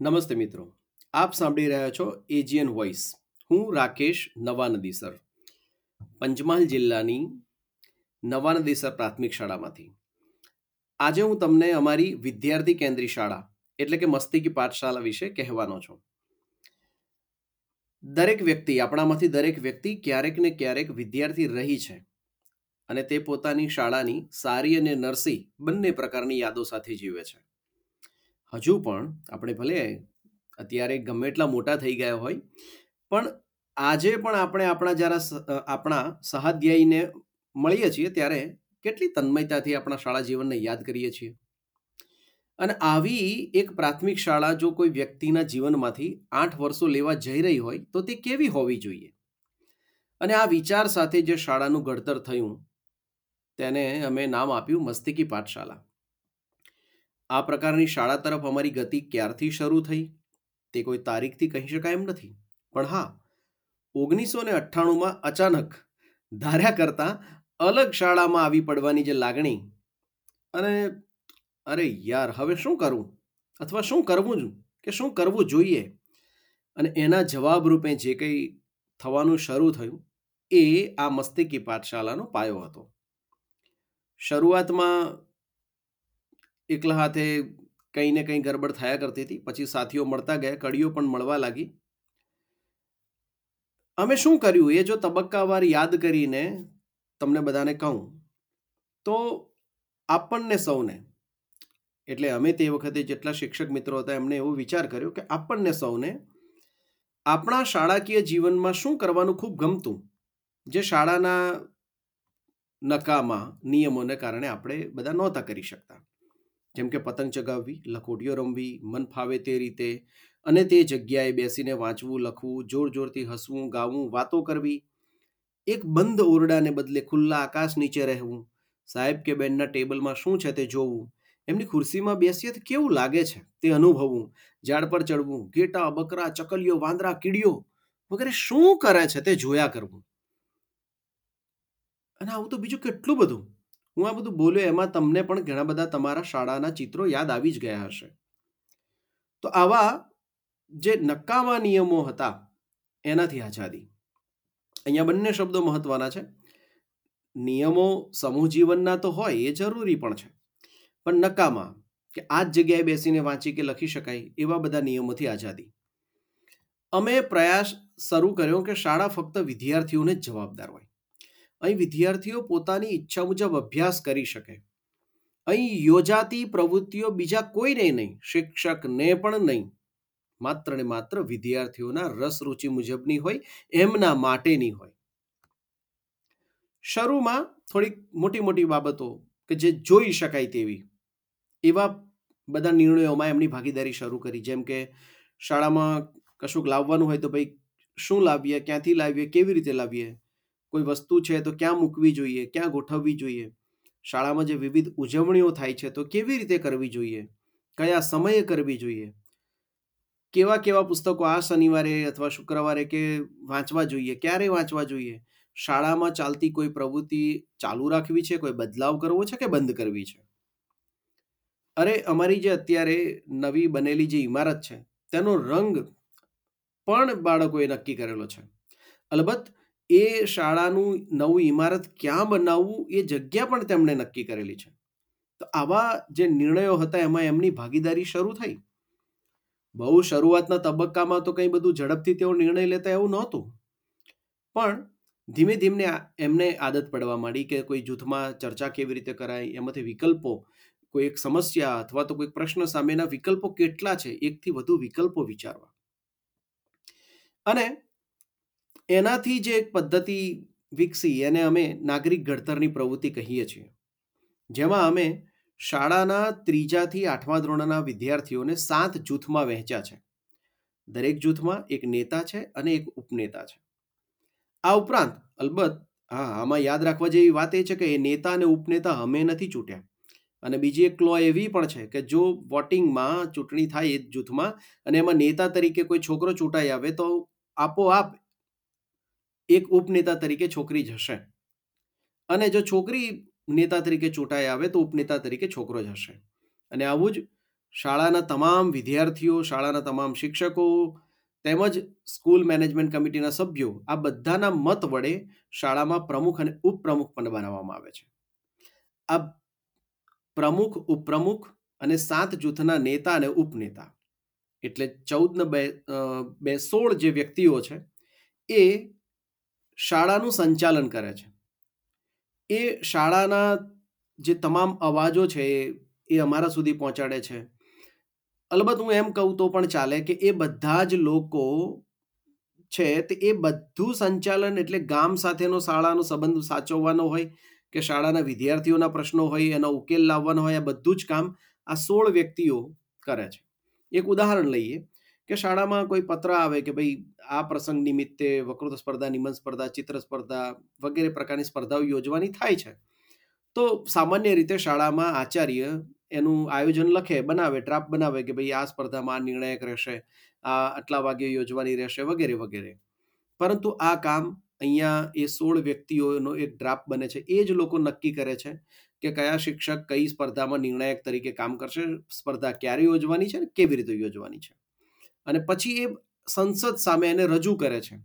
નમસ્તે મિત્રો. આપ સાંભળી રહ્યા છો એજીએન વોઇસ. હું રાકેશ નવાનદીસર પંચમહાલ જિલ્લાની નવાનદીસર પ્રાથમિક શાળામાંથી. આજે હું તમને અમારી વિદ્યાર્થી કેન્દ્રી શાળા, એટલે કે મસ્તીકી પાઠશાળા વિશે કહેવાનો છું. દરેક વ્યક્તિ, આપણામાંથી દરેક વ્યક્તિ ક્યારેક ને ક્યારેક વિદ્યાર્થી રહી છે અને તે પોતાની શાળાની સારી અને નરસી બંને પ્રકારની યાદો સાથે જીવે છે. હજુ પણ આપણે ભલે અત્યારે ગમે એટલા મોટા થઈ ગયા હોય, પણ આજે પણ આપણે આપણા જ્યારે આપણા સહાધ્યાયીને મળીએ છીએ ત્યારે કેટલી તન્મયતાથી આપણા શાળા જીવનને યાદ કરીએ છીએ. અને આવી એક પ્રાથમિક શાળા જો કોઈ વ્યક્તિના જીવનમાંથી આઠ વર્ષો લેવા જઈ રહી હોય, તો તે કેવી હોવી જોઈએ? અને આ વિચાર સાથે જે શાળાનું ઘડતર થયું, તેને અમે નામ આપ્યું મસ્તિકી પાઠશાળા. આ પ્રકારની શાળા તરફ અમારી ગતિ ક્યારથી શરૂ થઈ? તે કોઈ તારીખથી કહી શકાય એમ નથી. પણ હા, ઓગણીસો ને અઠ્ઠાણુંમાં અચાનક ધાર્યા કરતાં અલગ શાળામાં આવી પડવાની જે લાગણી અને અરે યાર, હવે શું કરવું અથવા શું કરવું જ? કે શું કરવું જોઈએ? અને એના જવાબ રૂપે જે કંઈ થવાનું શરૂ થયું એ આ મસ્તિકી પાઠશાળાનો પાયો હતો. શરૂઆતમાં એકલા હાથે કંઈ ને કંઈ ગરબડ થયા કરતી હતી. પછી સાથીઓ મળતા ગયા, કડીઓ પણ મળવા લાગી. અમે શું કર્યું? એ જો તબક્કાવાર યાદ કરીને તમને બધાને કહું, તો આપણને સૌને, એટલે અમે તે વખતે જેટલા શિક્ષક મિત્રો હતા એમને એવો વિચાર કર્યો કે આપણને સૌને આપણા શાળાકીય જીવનમાં શું કરવાનું ખૂબ ગમતું, જે શાળાના નકામા નિયમોને કારણે આપણે બધા નહોતા કરી શકતા. જેમ કે પતંગ ચગાવવી, લખોટીઓ રમવી, મન ફાવે તે રીતે. અને તે જગ્યાએ બેસીને વાંચવું, લખવું, જોર જોરથી હસવું, ગાવું, વાતો કરવી. એક બંધ ઓરડાને બદલે ખુલ્લા આકાશ નીચે રહેવું. સાહેબ કે બેનના ટેબલમાં શું છે તે જોવું? એમની ખુરશીમાં બેસીએ તો કેવું લાગે છે? તે અનુભવવું ઝાડ પર ચડવું, ઘેટા, બકરા, ચકલીઓ, વાંદરા, કીડીઓ. વગેરે શું કરે છે તે જોયા કરવું. અને આવું તો બીજું કેટલું બધું? હું આ બધું બોલ્યો એમાં તમને પણ ઘણા બધા તમારા શાળાના ચિત્રો યાદ આવી જ ગયા હશે. તો આવા જે નકામા નિયમો હતા, એનાથી આઝાદી. અહીંયા બંને શબ્દો મહત્વના છે. નિયમો સમૂહ જીવનના તો હોય, એ જરૂરી પણ છે. પણ નકામા, કે આ જ જગ્યાએ બેસીને વાંચી કે લખી શકાય, એવા બધા નિયમોથી આઝાદી. અમે પ્રયાસ શરૂ કર્યો કે શાળા ફક્ત વિદ્યાર્થીઓને જ જવાબદાર હોય. અહીં વિદ્યાર્થીઓ પોતાની ઈચ્છા મુજબ અભ્યાસ કરી શકે. અહીં યોજાતી પ્રવૃત્તિઓ બીજા કોઈને નહીં, શિક્ષકને પણ નહીં. માત્ર ને માત્ર વિદ્યાર્થીઓના રસ રુચિ મુજબની હોય, એમના માટેની હોય. શરૂમાં થોડીક મોટી મોટી બાબતો કે જે જોઈ શકાય તેવી. એવા બધા નિર્ણયોમાં એમની ભાગીદારી શરૂ કરી, જેમ કે શાળામાં કશુંક લાવવાનું હોય તો ભાઈ શું લાવીએ, ક્યાંથી લાવીએ, કેવી રીતે લાવીએ? કોઈ વસ્તુ છે તો ક્યાં મૂકવી જોઈએ, ક્યાં ગોઠવવી જોઈએ? શાળામાં જે વિવિધ ઉજવણીઓ થાય છે તો કેવી રીતે કરવી જોઈએ? કયા સમયે કરવી જોઈએ? કેવા કેવા પુસ્તકો આ શનિવારે અથવા શુક્રવારે કે વાંચવા જોઈએ, ક્યારે વાંચવા જોઈએ? શાળામાં ચાલતી કોઈ પ્રવૃત્તિ ચાલુ રાખવી છે? કોઈ બદલાવ કરવો છે કે બંધ કરવી છે? અરે, અમારી જે અત્યારે નવી બનેલી જે ઇમારત છે, તેનો રંગ પણ બાળકોએ નક્કી કરેલો છે. અલબત્ત એ શાળાનું નવું ઇમારત ક્યાં બનાવવું એ જગ્યા પણ તેમણે નક્કી કરેલી છે. તો આવા જે નિર્ણયો હતા એમાં એમની ભાગીદારી શરૂ થઈ. બહુ શરૂઆતના તબક્કામાં તો કંઈ બધું ઝડપથી તેઓ નિર્ણય લેતા એવું નહોતું. પણ ધીમે ધીમે એમને આદત પડવા માંડી કે કોઈ જૂથમાં ચર્ચા કેવી રીતે કરાય, એમાંથી વિકલ્પો, કોઈ એક સમસ્યા અથવા તો કોઈ પ્રશ્ન સામેના વિકલ્પો કેટલા છે, એકથી વધુ વિકલ્પો વિચારવા. અને એનાથી જે એક પદ્ધતિ વિકસી એને અમે નાગરિક ઘડતરની પ્રવૃત્તિ કહીએ છીએ. જેમાં અમે શાળાના ત્રીજાથી આઠમા ધોરણના વિદ્યાર્થીઓને સાત જૂથમાં વહેંચ્યા છે. દરેક જૂથમાં એક નેતા છે અને એક ઉપનેતા છે. આ ઉપરાંત અલબત્ત, હા, આમાં યાદ રાખવા જેવી વાત એ છે કે એ નેતા અને ઉપનેતા અમે નથી ચૂંટ્યા. અને બીજી એક ક્લો એવી પણ છે કે જો વોટિંગમાં ચૂંટણી થાય એ જૂથમાં અને એમાં નેતા તરીકે કોઈ છોકરો ચૂંટાઈ આવે તો આપોઆપ એક ઉપનેતા તરીકે છોકરી જશે અને જો છોકરી નેતા તરીકે ચૂંટાઈ આવે તો ઉપનેતા તરીકે છોકરો જશે અને આવું જ શાળાના તમામ વિદ્યાર્થીઓ, શાળાના તમામ શિક્ષકો તેમજ સ્કૂલ મેનેજમેન્ટ કમિટીના સભ્યો આ બધાના મત વડે શાળામાં પ્રમુખ અને ઉપપ્રમુખ પણ બનાવવામાં આવે છે. આ પ્રમુખ, ઉપપ્રમુખ અને સાત જૂથના નેતા અને ઉપનેતા એટલે ચૌદ ને બે બે સોળ જે વ્યક્તિઓ છે એ શાળાનું સંચાલન કરે છે. એ શાળાના જે તમામ અવાજો છે એ અમારા સુધી પહોંચાડે છે. અલબત્ત હું એમ કહું તો પણ ચાલે કે એ બધા જ લોકો છે તે એ બધું સંચાલન એટલે ગામ સાથેનો શાળાનો સંબંધ સાચવવાનો હોય કે શાળાના વિદ્યાર્થીઓના પ્રશ્નો હોય, એનો ઉકેલ લાવવાનો હોય, આ બધું જ કામ આ સોળ વ્યક્તિઓ કરે છે. એક ઉદાહરણ લઈએ કે શાળામાં કોઈ પત્ર આવે કે ભાઈ આ પ્રસંગ નિમિત્તે વકૃત સ્પર્ધા, નિબંધ સ્પર્ધા, ચિત્ર સ્પર્ધા વગેરે પ્રકારની સ્પર્ધાઓ યોજવાની થાય છે. તો સામાન્ય રીતે શાળામાં આચાર્ય એનું આયોજન લખે, બનાવે, ડ્રાફ્ટ બનાવે કે ભાઈ આ સ્પર્ધામાં આ નિર્ણાયક રહેશે, આ આટલા વાગે યોજવાની રહેશે વગેરે વગેરે. પરંતુ આ કામ અહીંયા એ સોળ વ્યક્તિઓનો એક ડ્રાફ્ટ બને છે. એ જ લોકો નક્કી કરે છે કે કયા શિક્ષક કઈ સ્પર્ધામાં નિર્ણાયક તરીકે કામ કરશે, સ્પર્ધા ક્યારે યોજવાની છે ને કેવી રીતે યોજવાની છે. અને પછી એ સંસદ સામે એને રજૂ કરે છે.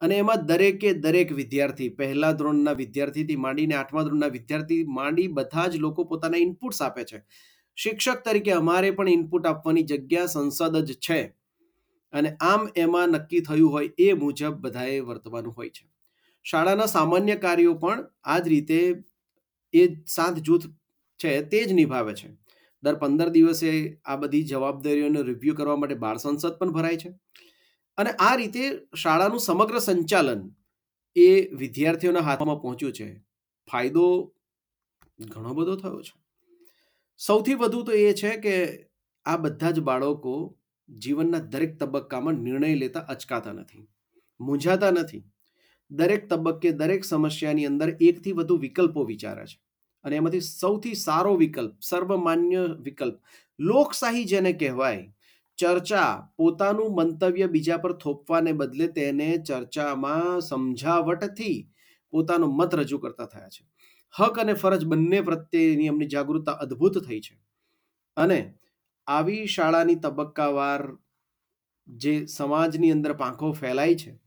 અને એમાં દરેકે દરેક વિદ્યાર્થી, પહેલા ધોરણના વિદ્યાર્થીથી માંડીને આઠમા ધોરણના વિદ્યાર્થી માંડી બધા જ લોકો પોતાના ઇનપુટ્સ આપે છે. શિક્ષક તરીકે અમારે પણ ઇનપુટ આપવાની જગ્યા સંસદ જ છે. અને આમ એમાં નક્કી થયું હોય એ મુજબ બધાએ વર્તવાનું હોય છે. શાળાના સામાન્ય કાર્યો પણ આ જ રીતે એ સાત જૂથ છે તે જ નિભાવે છે. દર પંદર દિવસે આ બધી જવાબદારીઓનો રિવ્યૂ કરવા માટે બાળ સંસદ પણ ભરાય છે. અને આ રીતે શાળાનું સમગ્ર સંચાલન એ વિદ્યાર્થીઓના હાથમાં પહોંચ્યું છે. ફાયદો ઘણો બધો થયો છે. સૌથી વધુ તો એ છે કે આ બધા જ બાળકો જીવનના દરેક તબક્કામાં નિર્ણય લેતા અચકાતા નથી. મૂંઝાતા નથી. દરેક તબક્કે દરેક સમસ્યાની અંદર એકથી વધુ વિકલ્પો વિચારે છે. અને એમાંથી સૌથી સારો વિકલ્પ, સર્વમાન્ય વિકલ્પ, લોકશાહી જેને કહેવાય, ચર્ચા, પોતાનું મંતવ્ય બીજા પર થોપવાને બદલે તેને ચર્ચામાં સમજાવટથી પોતાનો મત રજૂ કરતા થયા છે. હક અને ફરજ બંને પ્રત્યેની એમની જાગૃતતા અદ્ભુત થઈ છે. અને આવી શાળાની તબક્કાવાર જે સમાજની અંદર પાંખો ફેલાય છે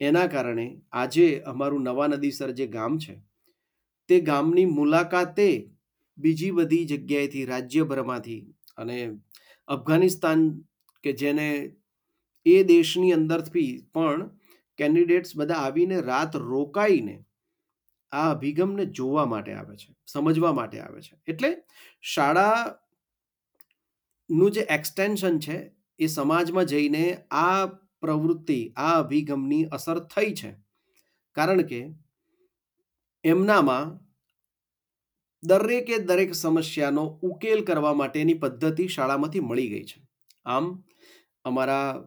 એના કારણે આજે અમારું નવા નદીસર જે ગામ છે તે ગામની મુલાકાતે બીજી બધી જગ્યાએથી રાજ્યભરમાંથી અને અફઘાનિસ્તાન કે જેને એ દેશની અંદરથી પણ કેન્ડિડેટ્સ બધા આવીને રાત રોકાઈને આ અભિગમને જોવા માટે આવે છે, સમજવા માટે આવે છે. એટલે શાળાનું જે એક્સટેન્શન છે એ સમાજમાં જઈને આ પ્રવૃત્તિ, આ અભિગમની અસર થઈ છે. કારણ કે એમનામાં દરેકે દરેક સમસ્યાનો ઉકેલ કરવા માટેની પદ્ધતિ શાળામાંથી મળી ગઈ છે. આમ, અમારા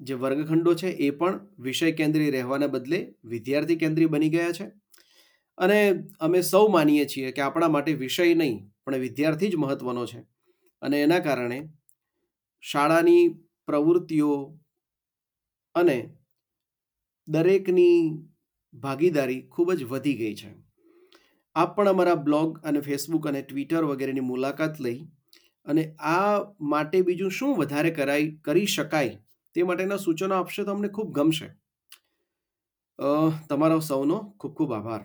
જે વર્ગખંડો છે એ પણ વિષય કેન્દ્રી રહેવાના બદલે વિદ્યાર્થી કેન્દ્રી બની ગયા છે. અને અમે સૌ માનીએ છીએ કે આપણા માટે વિષય નહીં, પણ વિદ્યાર્થી જ મહત્વનો છે. અને એના કારણે શાળાની પ્રવૃત્તિઓ અને દરેકની ભાગીદારી ખૂબ જ વધી ગઈ છે. આપ પણ અમારા બ્લોગ અને ફેસબુક અને ટ્વિટર વગેરેની મુલાકાત લઈ અને આ માટે બીજું શું વધારે કરાય કરી શકાય તે માટેના સૂચનો આપશો તો અમને ખૂબ ગમશે. તમારો સૌનો ખૂબ ખૂબ આભાર.